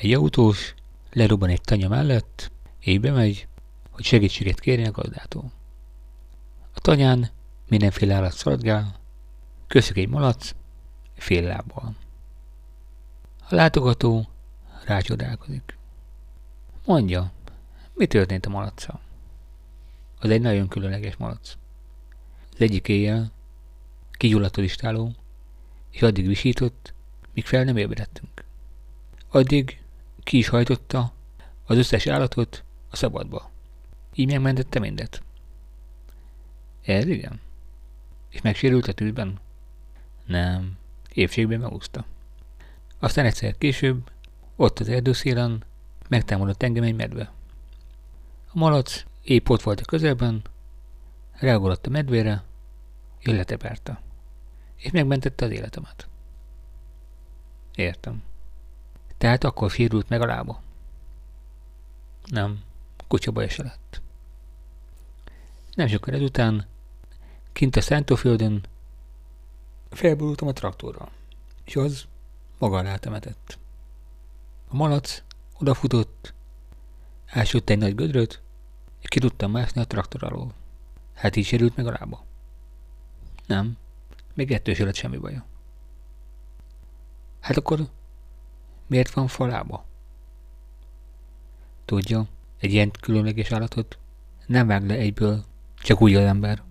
Egy autós lerobban egy tanya mellett, és bemegy, hogy segítséget kérjen a gazdától. A tanyán mindenféle állat szaladgál, köszök egy malac, fél lábbal. A látogató rácsodálkozik. Mondja, mi történt a malacsal? Az egy nagyon különleges malac. Az egyik éjjel kigyulladt a listáló, és addig visított, míg fel nem ébredtünk. Addig ki is hajtotta az összes állatot a szabadba. Így megmentette mindet. Ez igen? És megsérült a tűzben? Nem, épségben megúszta. Aztán egyszer később, ott az erdőszélen, megtámadott engem egy medve. A malac épp ott volt a közelben, reagolott a medvére, és leteperte. És megmentette az életemet. Értem. Tehát akkor sérült meg a lába. Nem, kutya baj se lett. Nem sokkal ezután, kint a Szántóföldön, felborultam a traktorral, és az maga alá temetett. A malac odafutott, elsőtt egy nagy gödröt, és ki tudtam mászni a traktor alól. Hát így sérült meg a lába. Nem, még ettől se lett semmi baja. Hát akkor miért van falába? Tudja, egy ilyen különleges állatot nem vág le egyből, csak úgy az ember.